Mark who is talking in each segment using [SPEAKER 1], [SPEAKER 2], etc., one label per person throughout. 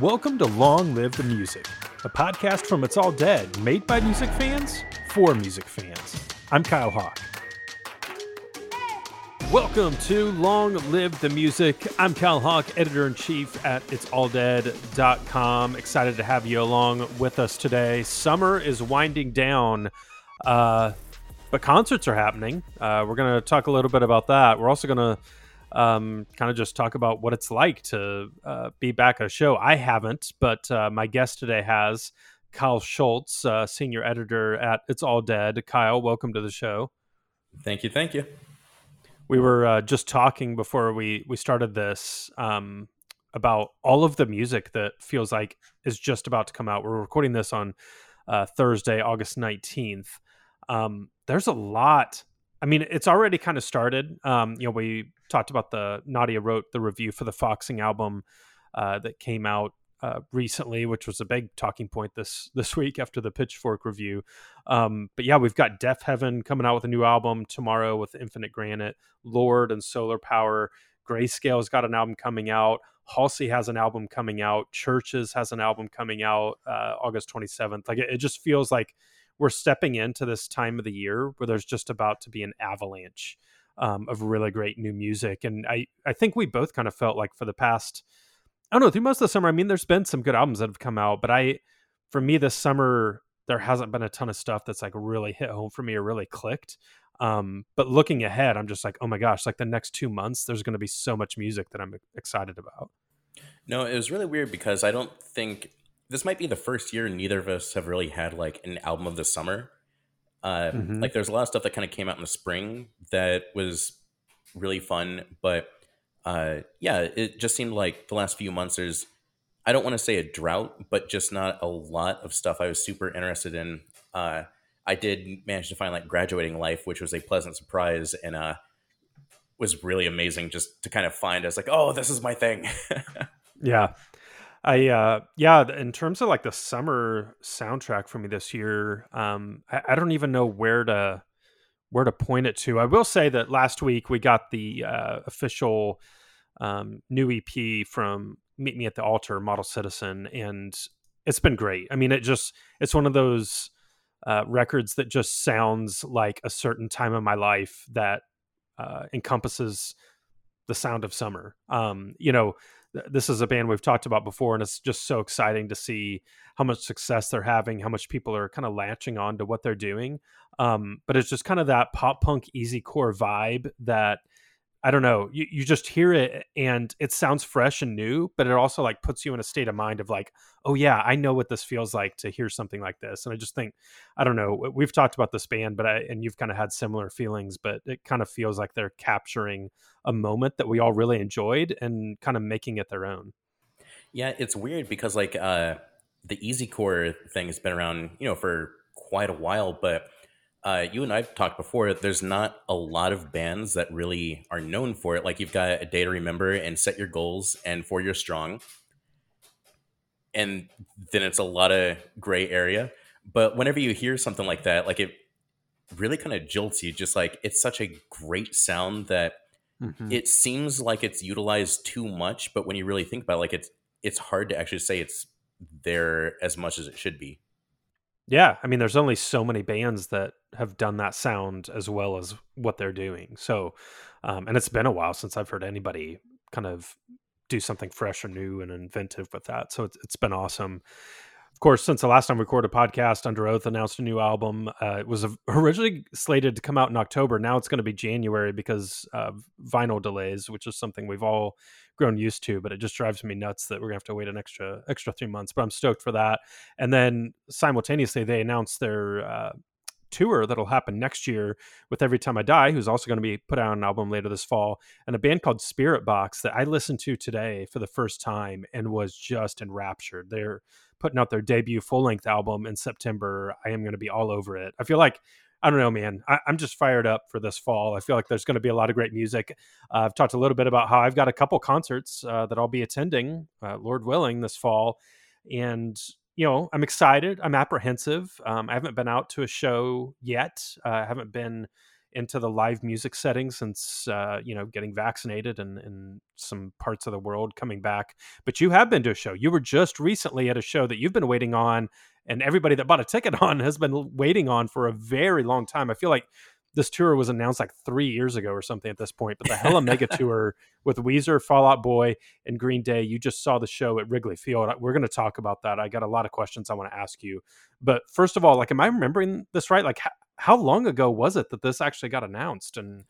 [SPEAKER 1] Welcome to Long Live the Music, a podcast from It's All Dead, made by music fans for music fans. I'm Kyle Hawk. Welcome to Long Live the Music. I'm Kyle Hawk, editor in chief at it'salldead.com. Excited to have you along with us today. Summer is winding down, uh, but concerts are happening. Uh, we're going to talk a little bit about that. We're also going to um, kind of just talk about what it's like to uh, be back at a show. I haven't, but uh, my guest today has Kyle Schultz, uh, senior editor at It's All Dead. Kyle, welcome to the show.
[SPEAKER 2] Thank you. Thank you.
[SPEAKER 1] We were uh, just talking before we we started this um, about all of the music that feels like is just about to come out. We're recording this on uh, Thursday, August nineteenth. Um, there's a lot. I mean, it's already kind of started. Um, you know, we talked about the Nadia wrote the review for the Foxing album uh, that came out uh, recently, which was a big talking point this this week after the Pitchfork review. Um, but yeah, we've got Deafheaven coming out with a new album tomorrow with Infinite Granite, Lorde and Solar Power. Grayscale's got an album coming out. Halsey has an album coming out. CHVRCHES has an album coming out uh, August 27th. Like it, it just feels like we're stepping into this time of the year where there's just about to be an avalanche um, of really great new music. And I, I think we both kind of felt like for the past, I don't know, through most of the summer, I mean, there's been some good albums that have come out, but I, for me this summer, there hasn't been a ton of stuff that's like really hit home for me or really clicked. Um, but looking ahead, I'm just like, oh my gosh, like the next two months, there's going to be so much music that I'm excited about.
[SPEAKER 2] No, it was really weird because I don't think this might be the first year neither of us have really had like an album of the summer. Uh, mm-hmm. Like there's a lot of stuff that kind of came out in the spring that was really fun, but uh, yeah, it just seemed like the last few months there's I don't want to say a drought, but just not a lot of stuff I was super interested in. Uh, I did manage to find like graduating life, which was a pleasant surprise and uh, was really amazing just to kind of find. I was like, oh, this is my thing.
[SPEAKER 1] yeah, I uh yeah, in terms of like the summer soundtrack for me this year, um I, I, don't even know where to where to point it to. I will say that last week we got the uh, official um, new EP from Meet Me at the Altar, Model Citizen, and it's been great. I mean, it just it's one of those uh, records that just sounds like a certain time of my life that uh, encompasses the sound of summer. Um, you know, this is a band we've talked about before, and it's just so exciting to see how much success they're having, how much people are kind of latching on to what they're doing. Um, but it's just kind of that pop punk easycore vibe that I don't know. You, you just hear it and it sounds fresh and new, but it also like puts you in a state of mind of like, oh yeah, I know what this feels like to hear something like this. And I just think, I don't know, we've talked about this band, but I, and you've kind of had similar feelings, but it kind of feels like they're capturing a moment that we all really enjoyed and kind of making it their own.
[SPEAKER 2] Yeah, it's weird because like uh the easycore thing has been around, you know, for quite a while, but uh, you and I've talked before. There's not a lot of bands that really are known for it. Like you've got a day to remember and set your goals and Four Year Strong, and then it's a lot of gray area. But whenever you hear something like that, like it really kind of jolts you. Just like it's such a great sound that mm-hmm. it seems like it's utilized too much. But when you really think about it, like it's it's hard to actually say it's there as much as it should be.
[SPEAKER 1] Yeah, I mean, there's only so many bands that have done that sound as well as what they're doing. So, um, and it's been a while since I've heard anybody kind of do something fresh or new and inventive with that. So it's, it's been awesome. Of course, since the last time we recorded a podcast, Underoath announced a new album. Uh, it was originally slated to come out in October. Now it's going to be January because of vinyl delays, which is something we've all grown used to, but it just drives me nuts that we're gonna have to wait an extra extra three months. But I'm stoked for that. And then simultaneously, they announced their uh, tour that'll happen next year with Every Time I Die, who's also going to be put out an album later this fall, and a band called Spiritbox that I listened to today for the first time and was just enraptured. They're putting out their debut full length album in September. I am going to be all over it. I feel like I don't know, man. I, am just fired up for this fall. I feel like there's going to be a lot of great music. Uh, I've talked a little bit about how I've got a couple concerts uh, that I'll be attending, uh, Lord willing, this fall, and you know I'm excited. I'm apprehensive. Um, I haven't been out to a show yet. Uh, I haven't been into the live music setting since uh, you know getting vaccinated and in some parts of the world coming back. But you have been to a show. You were just recently at a show that you've been waiting on, and everybody that bought a ticket on has been waiting on for a very long time. I feel like this tour was announced like three years ago or something at this point. But the Hella Mega Tour with Weezer, Fall Out Boy, and Green Day. You just saw the show at Wrigley Field. We're going to talk about that. I got a lot of questions I want to ask you. But first of all, like, am I remembering this right? Like, how, how long ago was it that this actually got announced and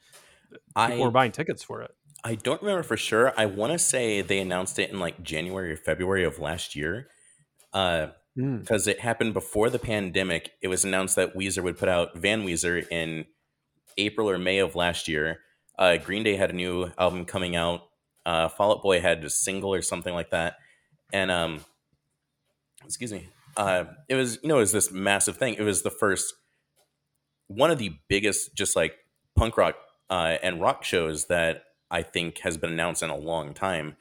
[SPEAKER 1] people I, were buying tickets for it?
[SPEAKER 2] I don't remember for sure. I want to say they announced it in like January or February of last year. Uh, because mm. it happened before the pandemic. It was announced that Weezer would put out Van Weezer in April or May of last year. Uh, Green Day had a new album coming out. Uh, Fall Out Boy had a single or something like that, and um, excuse me, uh, it was you know it was this massive thing. It was the first one of the biggest just like punk rock uh, and rock shows that I think has been announced in a long time.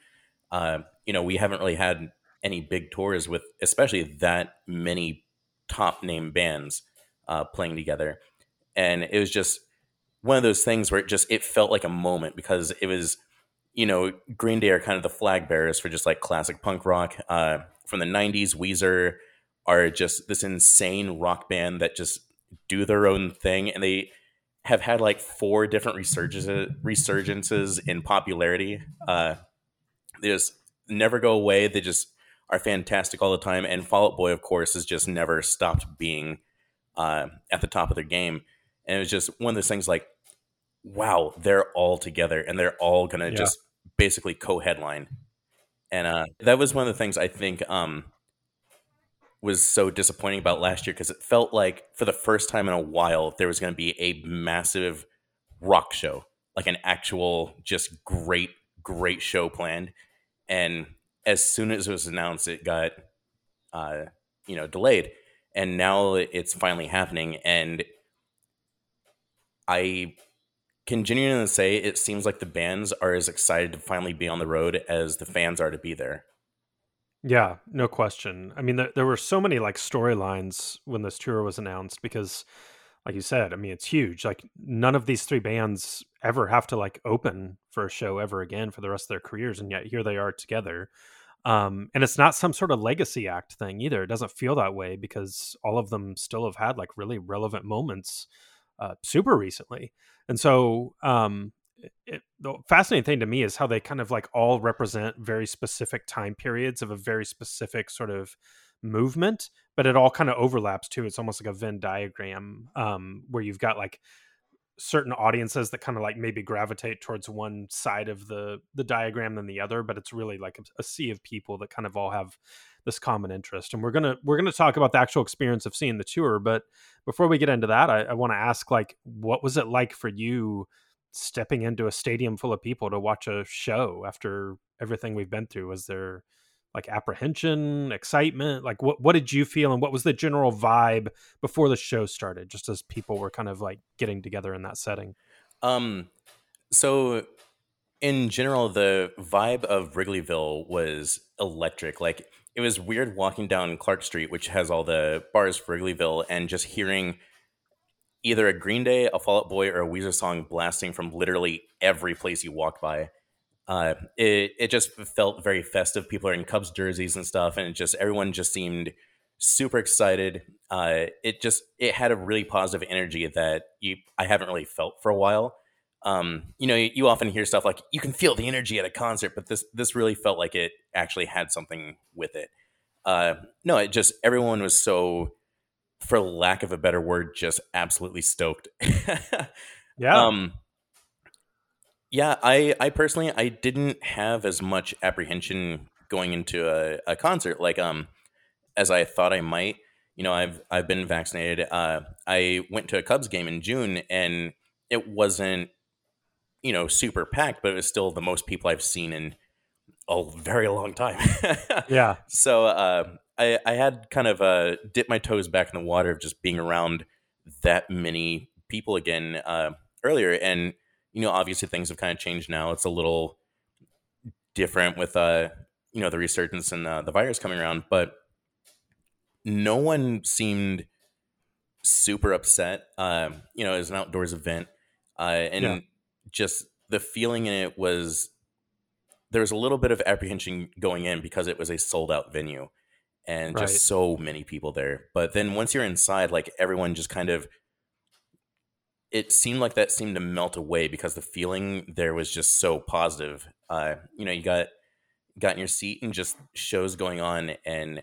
[SPEAKER 2] Uh, you know, we haven't really had any big tours with especially that many top name bands uh, playing together, and it was just one of those things where it just it felt like a moment because it was you know green day are kind of the flag bearers for just like classic punk rock uh, from the 90s weezer are just this insane rock band that just do their own thing. And they have had like four different resurgences resurgences in popularity. Uh, they just never go away. They just are fantastic all the time and fall out boy of course has just never stopped being uh, at the top of their game. And it was just one of those things like wow they're all together and they're all gonna yeah. just basically co-headline. And uh, that was one of the things i think um, was so disappointing about last year because it felt like for the first time in a while there was going to be a massive rock show like an actual just great great show planned. And as soon as it was announced it got uh, you know delayed and now it's finally happening and I can genuinely say it seems like the bands are as excited to finally be on the road as the fans are to be there.
[SPEAKER 1] Yeah, no question. I mean, there, there were so many like storylines when this tour was announced because, like you said, I mean, it's huge. Like, none of these three bands ever have to like open for a show ever again for the rest of their careers, and yet here they are together. Um, and it's not some sort of legacy act thing either. It doesn't feel that way because all of them still have had like really relevant moments uh, super recently. And so, um, it, the fascinating thing to me is how they kind of like all represent very specific time periods of a very specific sort of movement, but it all kind of overlaps too. It's almost like a Venn diagram um, where you've got like certain audiences that kind of like maybe gravitate towards one side of the the diagram than the other, but it's really like a, a sea of people that kind of all have this common interest. And we're gonna we're gonna talk about the actual experience of seeing the tour. But before we get into that, I, I want to ask like, what was it like for you stepping into a stadium full of people to watch a show after everything we've been through? Was there like apprehension, excitement? Like what what did you feel and what was the general vibe before the show started, just as people were kind of like getting together in that setting?
[SPEAKER 2] Um so in general, the vibe of Wrigleyville was electric. Like it was weird walking down Clark Street, which has all the bars for Wrigleyville, and just hearing either a Green Day, a Fall Out Boy, or a Weezer song blasting from literally every place you walk by. Uh, it it just felt very festive. People are in Cubs jerseys and stuff, and it just everyone just seemed super excited. Uh, it just it had a really positive energy that you I haven't really felt for a while. Um, you know, you, you often hear stuff like you can feel the energy at a concert, but this this really felt like it actually had something with it. Uh, no, it just everyone was so, for lack of a better word, just absolutely stoked.
[SPEAKER 1] yeah. Um,
[SPEAKER 2] yeah, I I personally I didn't have as much apprehension going into a, a concert like um as I thought I might. You know, I've I've been vaccinated. Uh, I went to a Cubs game in June, and it wasn't you know, super packed, but it was still the most people I've seen in a very long time.
[SPEAKER 1] yeah.
[SPEAKER 2] So uh, I, I had kind of uh, dipped my toes back in the water of just being around that many people again uh, earlier. And, you know, obviously things have kind of changed now. It's a little different with, uh, you know, the resurgence and uh, the virus coming around, but no one seemed super upset. Um, you know, it was an outdoors event uh, and yeah. just the feeling in it was there was a little bit of apprehension going in because it was a sold out venue and right. just so many people there. But then once you're inside, like everyone just kind of it seemed like that seemed to melt away because the feeling there was just so positive. Uh, you know, you got got in your seat and just shows going on and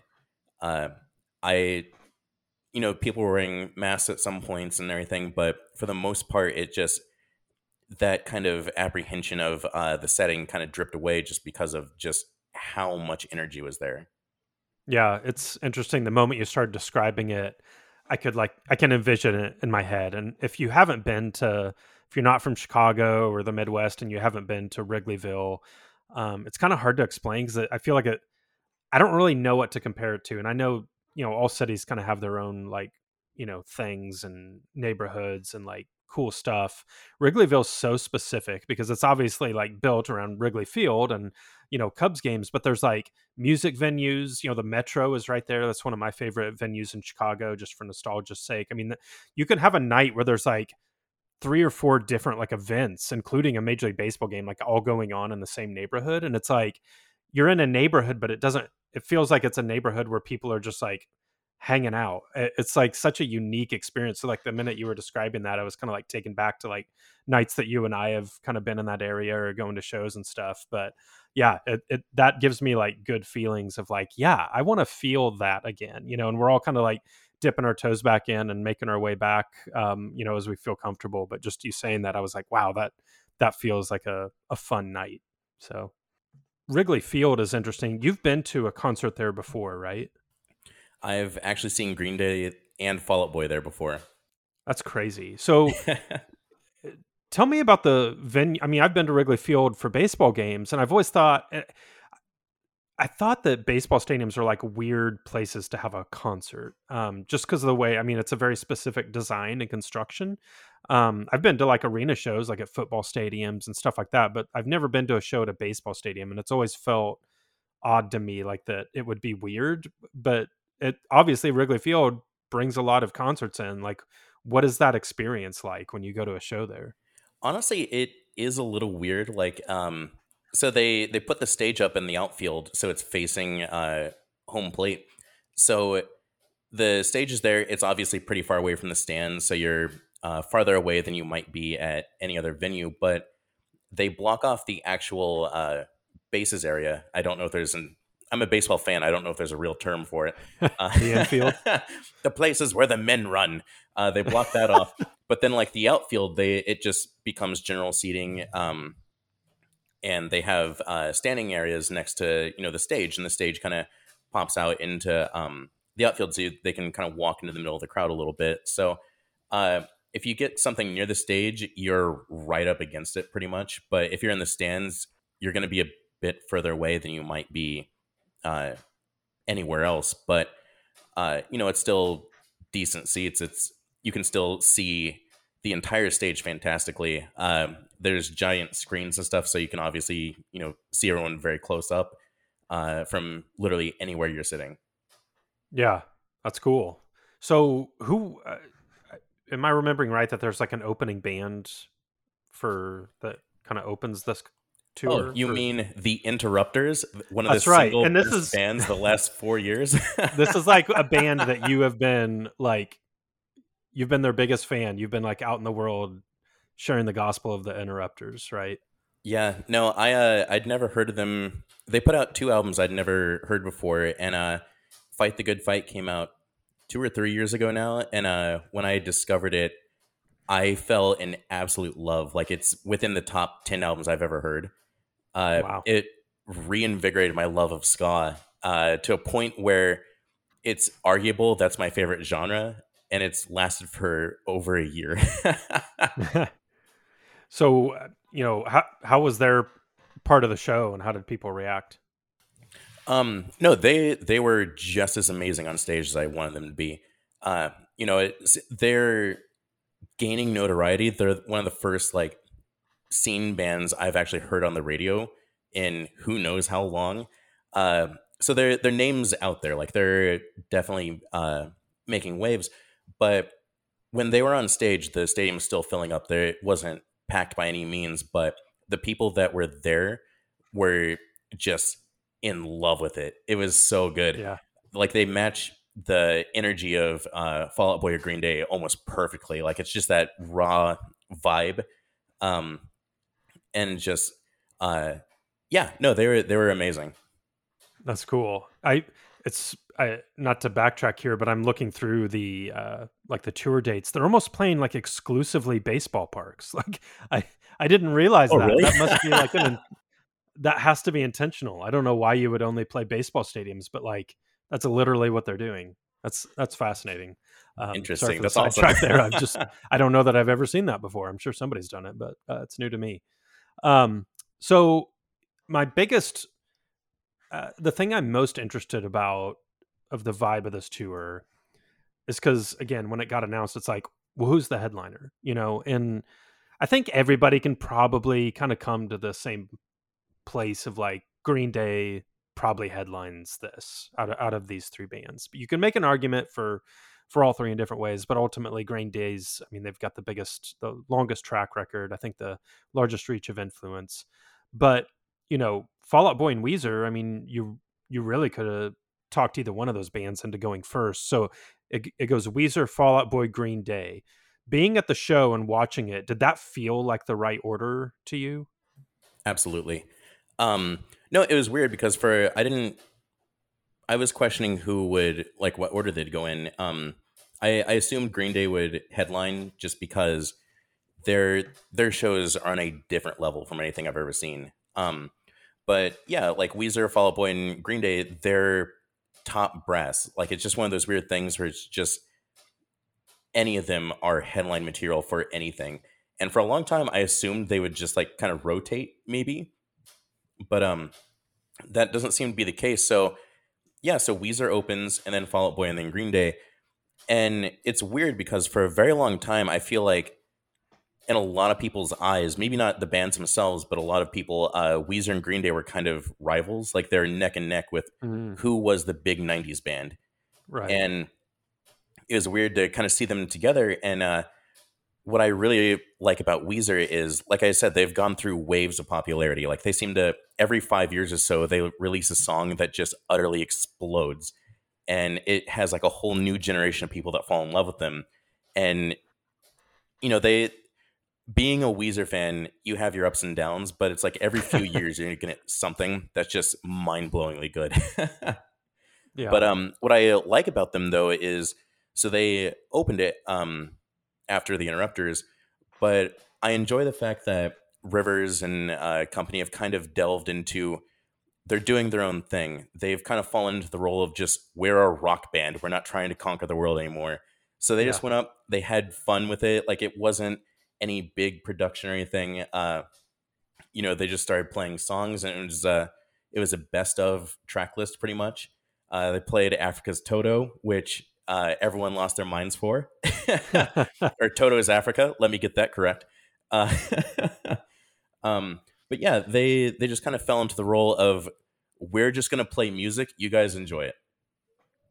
[SPEAKER 2] uh, I you know, people were wearing masks at some points and everything, but for the most part it just that kind of apprehension of uh, the setting kind of dripped away just because of just how much energy was there.
[SPEAKER 1] Yeah, it's interesting. The moment you started describing it, I could like I can envision it in my head. And if you haven't been to, if you're not from Chicago or the Midwest and you haven't been to Wrigleyville, um, it's kind of hard to explain because I feel like it. I don't really know what to compare it to, and I know you know all cities kind of have their own like you know things and neighborhoods and like cool stuff. Wrigleyville's so specific because it's obviously like built around Wrigley Field and you know Cubs games, but there's like music venues. You know, the Metro is right there. That's one of my favorite venues in Chicago, just for nostalgia's sake. I mean, you can have a night where there's like three or four different like events, including a Major League Baseball game, like all going on in the same neighborhood, and it's like you're in a neighborhood, but it doesn't. It feels like it's a neighborhood where people are just like hanging out. It's like such a unique experience. So like the minute you were describing that, I was kind of like taken back to like nights that you and I have kind of been in that area or going to shows and stuff. But yeah, it, it that gives me like good feelings of like, yeah, I want to feel that again, you know, and we're all kind of like dipping our toes back in and making our way back, um, you know, as we feel comfortable. But just you saying that, I was like, wow, that that feels like a, a fun night. So Wrigley Field is interesting. You've been to a concert there before, right?
[SPEAKER 2] I've actually seen Green Day and Fall Out Boy there before.
[SPEAKER 1] That's crazy. So tell me about the venue. I mean, I've been to Wrigley Field for baseball games, and I've always thought, eh, I thought that baseball stadiums are like weird places to have a concert, um, just because of the way. I mean, it's a very specific design and construction. Um, I've been to like arena shows, like at football stadiums and stuff like that, but I've never been to a show at a baseball stadium, and it's always felt odd to me, like that it would be weird. But it obviously Wrigley Field brings a lot of concerts in. Like, what is that experience like when you go to a show there?
[SPEAKER 2] Honestly, it is a little weird. Like, um, so they they put the stage up in the outfield, so it's facing uh, home plate. So the stage is there. It's obviously pretty far away from the stands, so you're uh, farther away than you might be at any other venue. But they block off the actual uh, bases area. I don't know if there's an I'm a baseball fan. I don't know if there's a real term for it.
[SPEAKER 1] Uh, the infield,
[SPEAKER 2] the places where the men run. Uh, they block that off, but then like the outfield, they it just becomes general seating. Um, and they have uh, standing areas next to you know the stage, and the stage kind of pops out into um, the outfield, so you, they can kind of walk into the middle of the crowd a little bit. So uh, if you get something near the stage, you're right up against it pretty much. But if you're in the stands, you're going to be a bit further away than you might be uh, anywhere else. But uh, you know, it's still decent seats. It's you can still see the entire stage fantastically. Um, there's giant screens and stuff, so you can obviously you know see everyone very close up uh, from literally anywhere you're sitting.
[SPEAKER 1] Yeah, that's cool. So, who uh, am I remembering right that there's like an opening band for that kind of opens this tour.
[SPEAKER 2] Oh, you for... mean the Interrupters? One of That's the right. single and this is bands the last four years.
[SPEAKER 1] this is like a band that you have been like, you've been their biggest fan. You've been like out in the world sharing the gospel of the Interrupters, right?
[SPEAKER 2] Yeah, no, I uh, I'd never heard of them. They put out two albums I'd never heard before, and uh, "Fight the Good Fight" came out two or three years ago now. And uh, when I discovered it, I fell in absolute love. Like it's within the top ten albums I've ever heard. Uh, wow. It reinvigorated my love of ska uh, to a point where it's arguable that's my favorite genre, and it's lasted for over a year.
[SPEAKER 1] so, you know, how how was their part of the show, and how did people react?
[SPEAKER 2] Um, no, they they were just as amazing on stage as I wanted them to be. Uh, you know, they're gaining notoriety. They're one of the first like scene bands I've actually heard on the radio in who knows how long. Uh, so their their names out there, like they're definitely uh, making waves. But when they were on stage, the stadium was still filling up. There it wasn't packed by any means, but the people that were there were just in love with it. It was so good.
[SPEAKER 1] Yeah.
[SPEAKER 2] Like they match the energy of uh Fall Out Boy or Green Day almost perfectly. Like it's just that raw vibe. Um and just uh yeah, no, they were they were amazing.
[SPEAKER 1] That's cool. I it's I, not to backtrack here, but I'm looking through the uh, like the tour dates. They're almost playing like exclusively baseball parks. Like I I didn't realize
[SPEAKER 2] Oh,
[SPEAKER 1] that.
[SPEAKER 2] really?
[SPEAKER 1] That must be like an that has to be intentional. I don't know why you would only play baseball stadiums, but like that's literally what they're doing. That's that's fascinating. Um,
[SPEAKER 2] Interesting. That's awesome.
[SPEAKER 1] there. I've just I don't know that I've ever seen that before. I'm sure somebody's done it, but uh, it's new to me. Um, so my biggest, uh, the thing I'm most interested about of the vibe of this tour is because again, when it got announced, it's like, well, who's the headliner? You know, and I think everybody can probably kind of come to the same place of like Green Day probably headlines this out of, out of these three bands. But you can make an argument for for all three in different ways, but ultimately Green Day's I mean they've got the biggest the longest track record, I think the largest reach of influence. But, you know, Fall Out Boy and Weezer, I mean, you you really could have talked either one of those bands into going first. So it, it goes Weezer, Fall Out Boy, Green Day. Being at the show and watching it, did that feel like the right order to you?
[SPEAKER 2] Absolutely. Um, no, it was weird because for I didn't. I was questioning who would like what order they'd go in. Um, I, I assumed Green Day would headline just because their their shows are on a different level from anything I've ever seen. Um, but yeah, like Weezer, Fall Out Boy, and Green Day, they're top brass. Like it's just one of those weird things where it's just any of them are headline material for anything. And for a long time, I assumed they would just like kind of rotate, maybe but um that doesn't seem to be the case so yeah so weezer opens and then fall out boy and then green day. And it's weird because for a very long time i feel like in a lot of people's eyes maybe not the bands themselves but a lot of people uh weezer and green day were kind of rivals. Like they're neck and neck with who was the big 90s band.
[SPEAKER 1] Right.
[SPEAKER 2] and it was weird to kind of see them together. And uh what I really like about Weezer is, like I said, they've gone through waves of popularity. Like they seem to every five years or so, they release a song that just utterly explodes, and it has like a whole new generation of people that fall in love with them. And you know, they being a Weezer fan, you have your ups and downs, but it's like every few years you're gonna get something that's just mind blowingly good.
[SPEAKER 1] yeah.
[SPEAKER 2] But um, what I like about them though is so they opened it um after the interrupters, but I enjoy the fact that Rivers and uh, company have kind of delved into they're doing their own thing. They've kind of fallen into the role of just we're a rock band. We're not trying to conquer the world anymore. So they just went up. They had fun with it. Like it wasn't any big production or anything. Uh, you know, they just started playing songs, and it was uh, it was a best of track list pretty much. Uh, they played Africa's Toto, which uh, everyone lost their minds for, or Toto is Africa. Let me get that correct. Uh, um, but yeah, they they just kind of fell into the role of we're just going to play music. You guys enjoy it.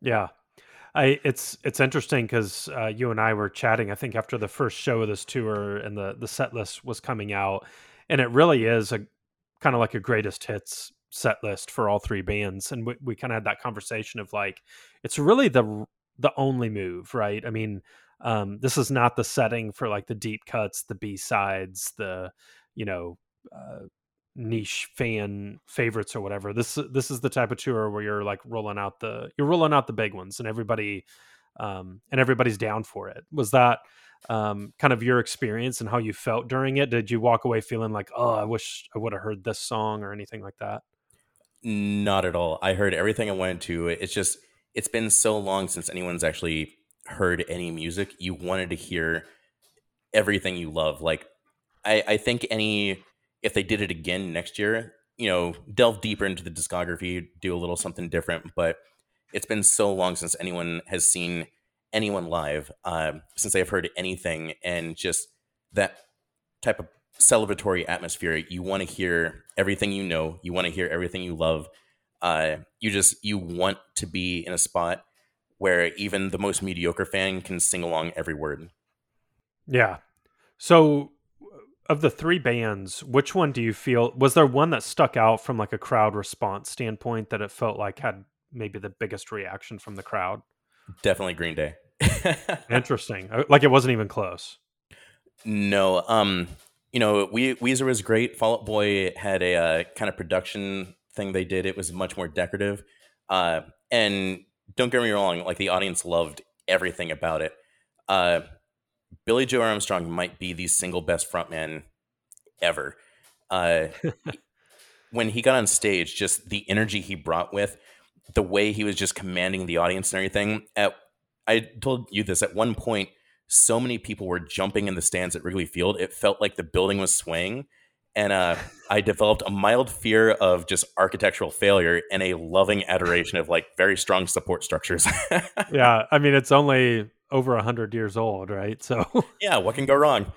[SPEAKER 1] Yeah. I it's it's interesting because uh, you and I were chatting. I think after the first show of this tour and the the set list was coming out, and it really is a kind of like a greatest hits set list for all three bands. And we, we kind of had that conversation of like, it's really the the only move, right? I mean, um, this is not the setting for like the deep cuts, the B sides, the you know uh, niche fan favorites or whatever. This this is the type of tour where you're like rolling out the you're rolling out the big ones and everybody um and everybody's down for it. Was that um kind of your experience and how you felt during it? Did you walk away feeling like, "Oh, I wish I would have heard this song" or anything like that?
[SPEAKER 2] Not at all. I heard everything I wanted to. It's just it's been so long since anyone's actually heard any music. You wanted to hear everything you love. Like I, I think any if they did it again next year, you know, delve deeper into the discography, do a little something different. But it's been so long since anyone has seen anyone live, uh, since they've heard anything, and just that type of celebratory atmosphere. You want to hear everything you know. You want to hear everything you love. Uh, you just you want to be in a spot where even the most mediocre fan can sing along every word.
[SPEAKER 1] Yeah. So of the three bands, which one do you feel was there one that stuck out from like a crowd response standpoint that it felt like had maybe the biggest reaction from the crowd?
[SPEAKER 2] Definitely Green Day.
[SPEAKER 1] Interesting. Uh, like it wasn't even close.
[SPEAKER 2] No, um, you know, we Weezer was great. Fall Out Boy had a uh, kind of production thing they did. It was much more decorative, uh, and don't get me wrong, like the audience loved everything about it. Uh, Billie Joe Armstrong might be the single best frontman ever. Uh, when he got on stage, just the energy he brought with, the way he was just commanding the audience and everything. At I told you this at one point, so many people were jumping in the stands at Wrigley Field. It felt like the building was swaying. And uh, I developed a mild fear of just architectural failure and a loving adoration of like very strong support structures.
[SPEAKER 1] yeah. I mean, it's only over 100 years old, right? So,
[SPEAKER 2] yeah, what can go wrong?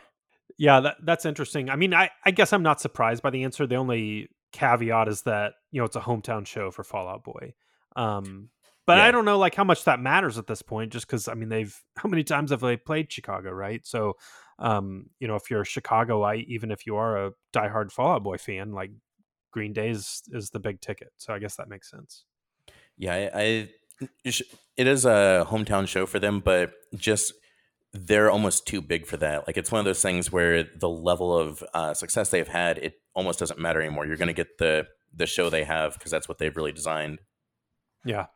[SPEAKER 1] Yeah, that, that's interesting. I mean, I, I guess I'm not surprised by the answer. The only caveat is that, you know, it's a hometown show for Fall Out Boy. Um, but yeah. I don't know like how much that matters at this point, just because I mean they've how many times have they played Chicago, right? So, um, you know, if you're a Chicagoite, even if you are a diehard Fall Out Boy fan, like Green Day is, is the big ticket. So I guess that makes sense.
[SPEAKER 2] Yeah, I, I it is a hometown show for them, but just they're almost too big for that. Like it's one of those things where the level of uh, success they've had, it almost doesn't matter anymore. You're going to get the the show they have because that's what they've really designed.
[SPEAKER 1] Yeah.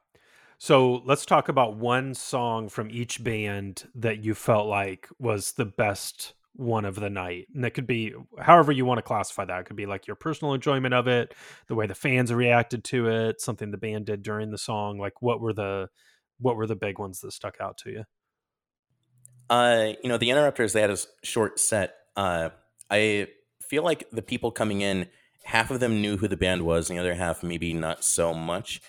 [SPEAKER 1] So let's talk about one song from each band that you felt like was the best one of the night. And that could be however you want to classify that. It could be like your personal enjoyment of it, the way the fans reacted to it, something the band did during the song. Like what were the what were the big ones that stuck out to you?
[SPEAKER 2] Uh, you know, the Interrupters, they had a short set. Uh, I feel like the people coming in, half of them knew who the band was, and the other half maybe not so much.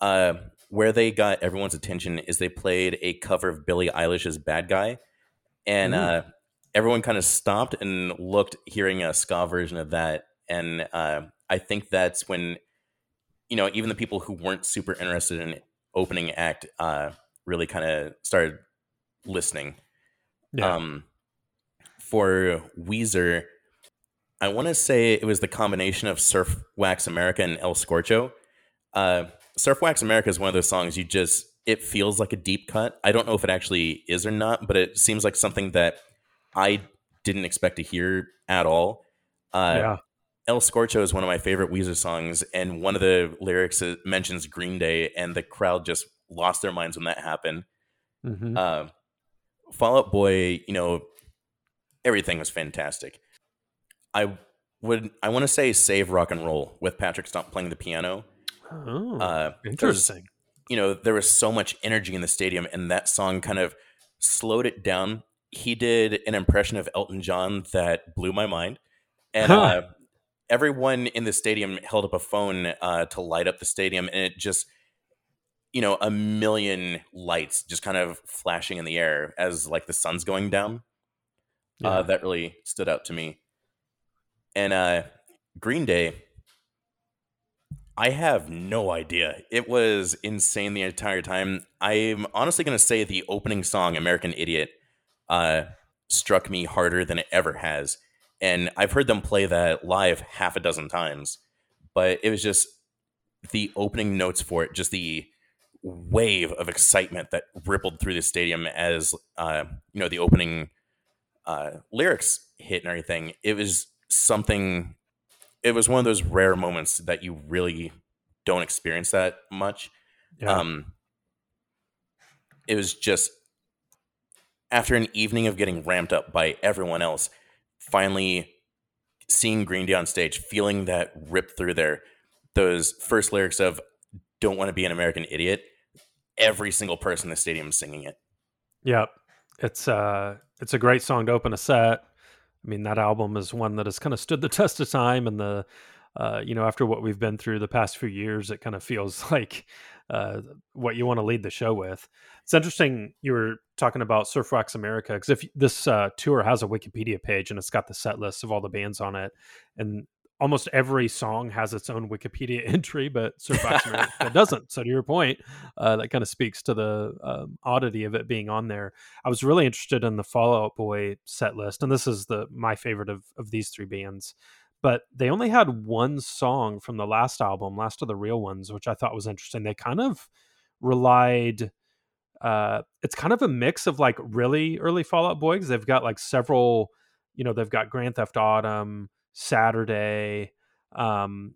[SPEAKER 2] Uh, where they got everyone's attention is they played a cover of Billie Eilish's "Bad Guy," and uh, everyone kind of stopped and looked, hearing a ska version of that. And uh, I think that's when, you know, even the people who weren't super interested in opening act uh, really kind of started listening. Yeah. Um, for Weezer, I want to say it was the combination of Surf Wax America and El Scorcho. Uh, Surf Wax America is one of those songs you just it feels like a deep cut. I don't know if it actually is or not, but it seems like something that I didn't expect to hear at all. Uh, yeah. El Scorcho is one of my favorite Weezer songs, and one of the lyrics mentions Green Day, and the crowd just lost their minds when that happened. Mm-hmm. Uh, Fall Out Boy, you know, everything was fantastic. I would, I want to say, save rock and roll with Patrick Stump playing the piano
[SPEAKER 1] Oh, uh, interesting.
[SPEAKER 2] You know, there was so much energy in the stadium, and that song kind of slowed it down. He did an impression of Elton John that blew my mind, and huh. uh, everyone in the stadium held up a phone uh, to light up the stadium, and it just, you know, a million lights just kind of flashing in the air as like the sun's going down. Uh, that really stood out to me. And uh, Green Day I have no idea. It was insane the entire time. I'm honestly going to say the opening song, American Idiot, uh, struck me harder than it ever has. And I've heard them play that live half a dozen times, but it was just the opening notes for it, just the wave of excitement that rippled through the stadium as, uh, you know, the opening uh, lyrics hit and everything. It was something it was one of those rare moments that you really don't experience that much. Yeah. Um, it was just after an evening of getting ramped up by everyone else, finally seeing Green Day on stage, feeling that rip through there, those first lyrics of "Don't want to be an American idiot." Every single person in the stadium singing it.
[SPEAKER 1] Yep, it's uh, it's a great song to open a set. I mean, that album is one that has kind of stood the test of time, and the uh, you know, after what we've been through the past few years, it kind of feels like uh, what you want to lead the show with. It's interesting you were talking about Surf Wax America because if this uh, tour has a Wikipedia page and it's got the set list of all the bands on it, and almost every song has its own Wikipedia entry, but America doesn't. So to your point, uh, that kind of speaks to the um, oddity of it being on there. I was really interested in the Fall Out Boy set list, and this is the my favorite of of these three bands. But they only had one song from the last album, last of the real ones, which I thought was interesting. They kind of relied. Uh, it's kind of a mix of like really early Fall Out Boy because they've got like several, you know, they've got Grand Theft Autumn, Saturday. Um,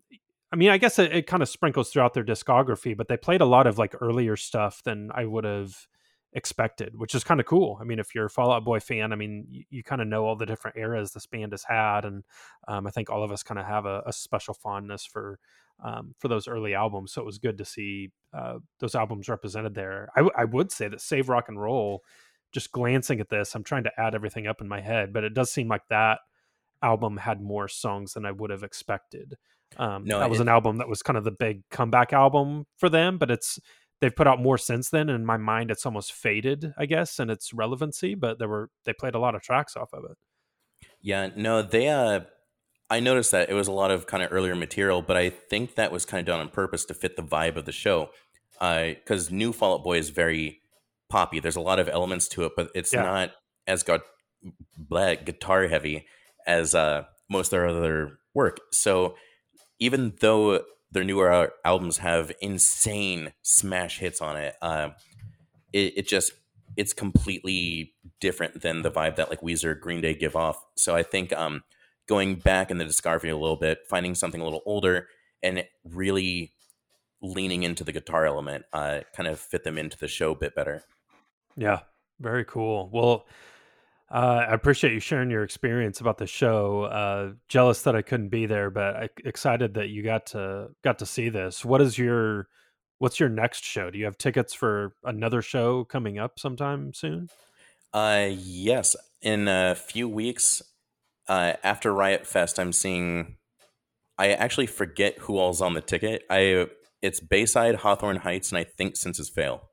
[SPEAKER 1] I mean, I guess it, it kind of sprinkles throughout their discography, but they played a lot of like earlier stuff than I would have expected, which is kind of cool. I mean, if you're a Fall Out Boy fan, I mean, you, you kind of know all the different eras this band has had, and um, I think all of us kind of have a, a, special fondness for um, for those early albums. So it was good to see uh, those albums represented there. I, w- I would say that Save Rock and Roll. Just glancing at this, I'm trying to add everything up in my head, but it does seem like that album had more songs than I would have expected. Um, no, that was it, an album that was kind of the big comeback album for them, but it's they've put out more since then. And in my mind, it's almost faded, I guess, in its relevancy. But there were they played a lot of tracks off of it.
[SPEAKER 2] Yeah, no, they. uh I noticed that it was a lot of kind of earlier material, but I think that was kind of done on purpose to fit the vibe of the show. Because uh, new Fall Out Boy is very poppy. There's a lot of elements to it, but it's yeah. not as got black guitar heavy as uh, most of their other work. So even though their newer albums have insane smash hits on it, uh, it, it just it's completely different than the vibe that like Weezer, Green Day give off. So I think um, going back in the discography a little bit, finding something a little older, and really leaning into the guitar element, uh, kind of fit them into the show a bit better.
[SPEAKER 1] Yeah, very cool. Well, uh, I appreciate you sharing your experience about the show. Uh, jealous that I couldn't be there, but I, excited that you got to got to see this. What is your what's your next show? Do you have tickets for another show coming up sometime soon?
[SPEAKER 2] Uh, yes, in a few weeks uh, after Riot Fest, I'm seeing. I actually forget who all's on the ticket. I it's Bayside, Hawthorne Heights, and I think Senses Fail.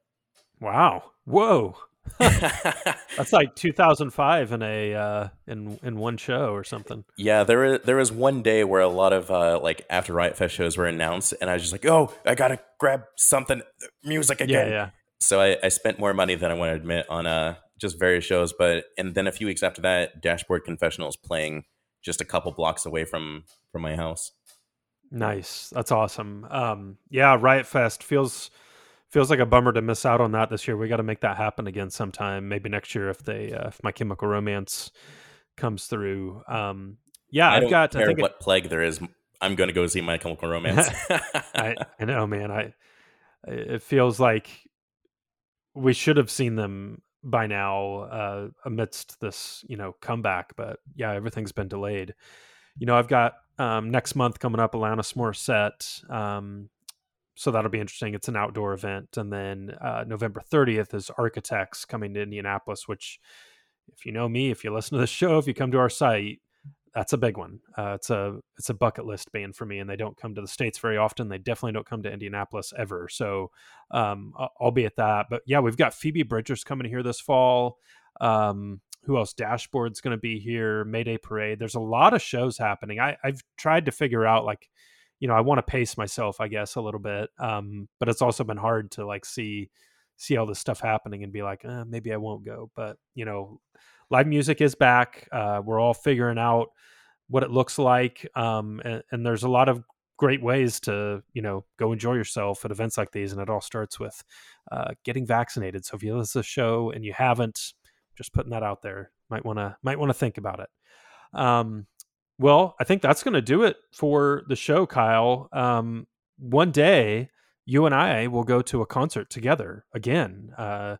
[SPEAKER 1] Wow! Whoa! That's like 2005 in a uh, in in one show or something.
[SPEAKER 2] Yeah, there was, there was one day where a lot of uh, like after Riot Fest shows were announced, and I was just like, oh, I gotta grab something music again.
[SPEAKER 1] Yeah, yeah.
[SPEAKER 2] So I, I spent more money than I want to admit on uh just various shows, but and then a few weeks after that, Dashboard Confessional's playing just a couple blocks away from from my house.
[SPEAKER 1] Nice, that's awesome. Um, yeah, Riot Fest feels feels like a bummer to miss out on that this year. We got to make that happen again sometime. Maybe next year if they uh, if My Chemical Romance comes through. Um, yeah,
[SPEAKER 2] I
[SPEAKER 1] have got.
[SPEAKER 2] Care I think what it, plague there is. I'm going to go see My Chemical Romance.
[SPEAKER 1] I, I know, man. I it feels like we should have seen them by now uh, amidst this you know comeback, but yeah, everything's been delayed. You know, I've got um, next month coming up, Alanis Morissette. Um, so that'll be interesting. It's an outdoor event, and then uh, November 30th is Architects coming to Indianapolis. Which, if you know me, if you listen to the show, if you come to our site, that's a big one. Uh, it's a it's a bucket list band for me, and they don't come to the states very often. They definitely don't come to Indianapolis ever. So um, I'll be at that. But yeah, we've got Phoebe Bridgers coming here this fall. Um, who else? Dashboard's going to be here. Mayday Parade. There's a lot of shows happening. I, I've tried to figure out like you know, I want to pace myself, I guess, a little bit. Um, but it's also been hard to like see see all this stuff happening and be like, eh, maybe I won't go. But you know, live music is back. Uh, we're all figuring out what it looks like, um, and, and there's a lot of great ways to you know go enjoy yourself at events like these and it all starts with uh, getting vaccinated so if you listen to the show and you haven't just putting that out there might want to might want to think about it um, well, I think that's going to do it for the show, Kyle. Um, one day, you and I will go to a concert together again, uh,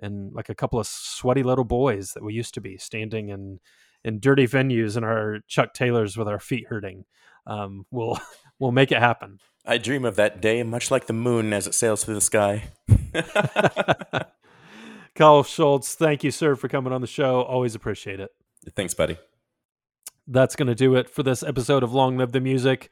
[SPEAKER 1] and like a couple of sweaty little boys that we used to be, standing in in dirty venues in our Chuck Taylors with our feet hurting. Um, we'll we'll make it happen.
[SPEAKER 2] I dream of that day, much like the moon as it sails through the sky.
[SPEAKER 1] Kyle Schultz, thank you, sir, for coming on the show. Always appreciate it.
[SPEAKER 2] Thanks, buddy
[SPEAKER 1] that's going to do it for this episode of Long Live the Music.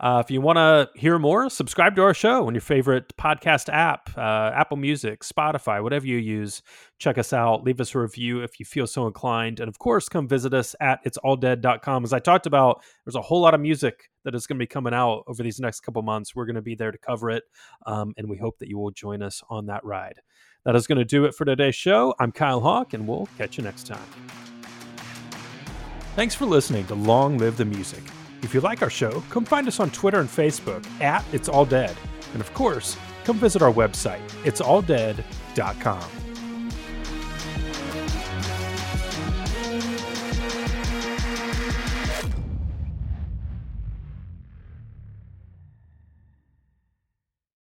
[SPEAKER 1] Uh, if you want to hear more, subscribe to our show on your favorite podcast app, uh, Apple Music, Spotify, whatever you use. Check us out. Leave us a review if you feel so inclined. And of course, come visit us at itsalldead.com. As I talked about, there's a whole lot of music that is going to be coming out over these next couple months. We're going to be there to cover it. Um, and we hope that you will join us on that ride. That is going to do it for today's show. I'm Kyle Hawk, and we'll catch you next time. Thanks for listening to Long Live the Music. If you like our show, come find us on Twitter and Facebook at It's All Dead. And of course, come visit our website, itsalldead.com.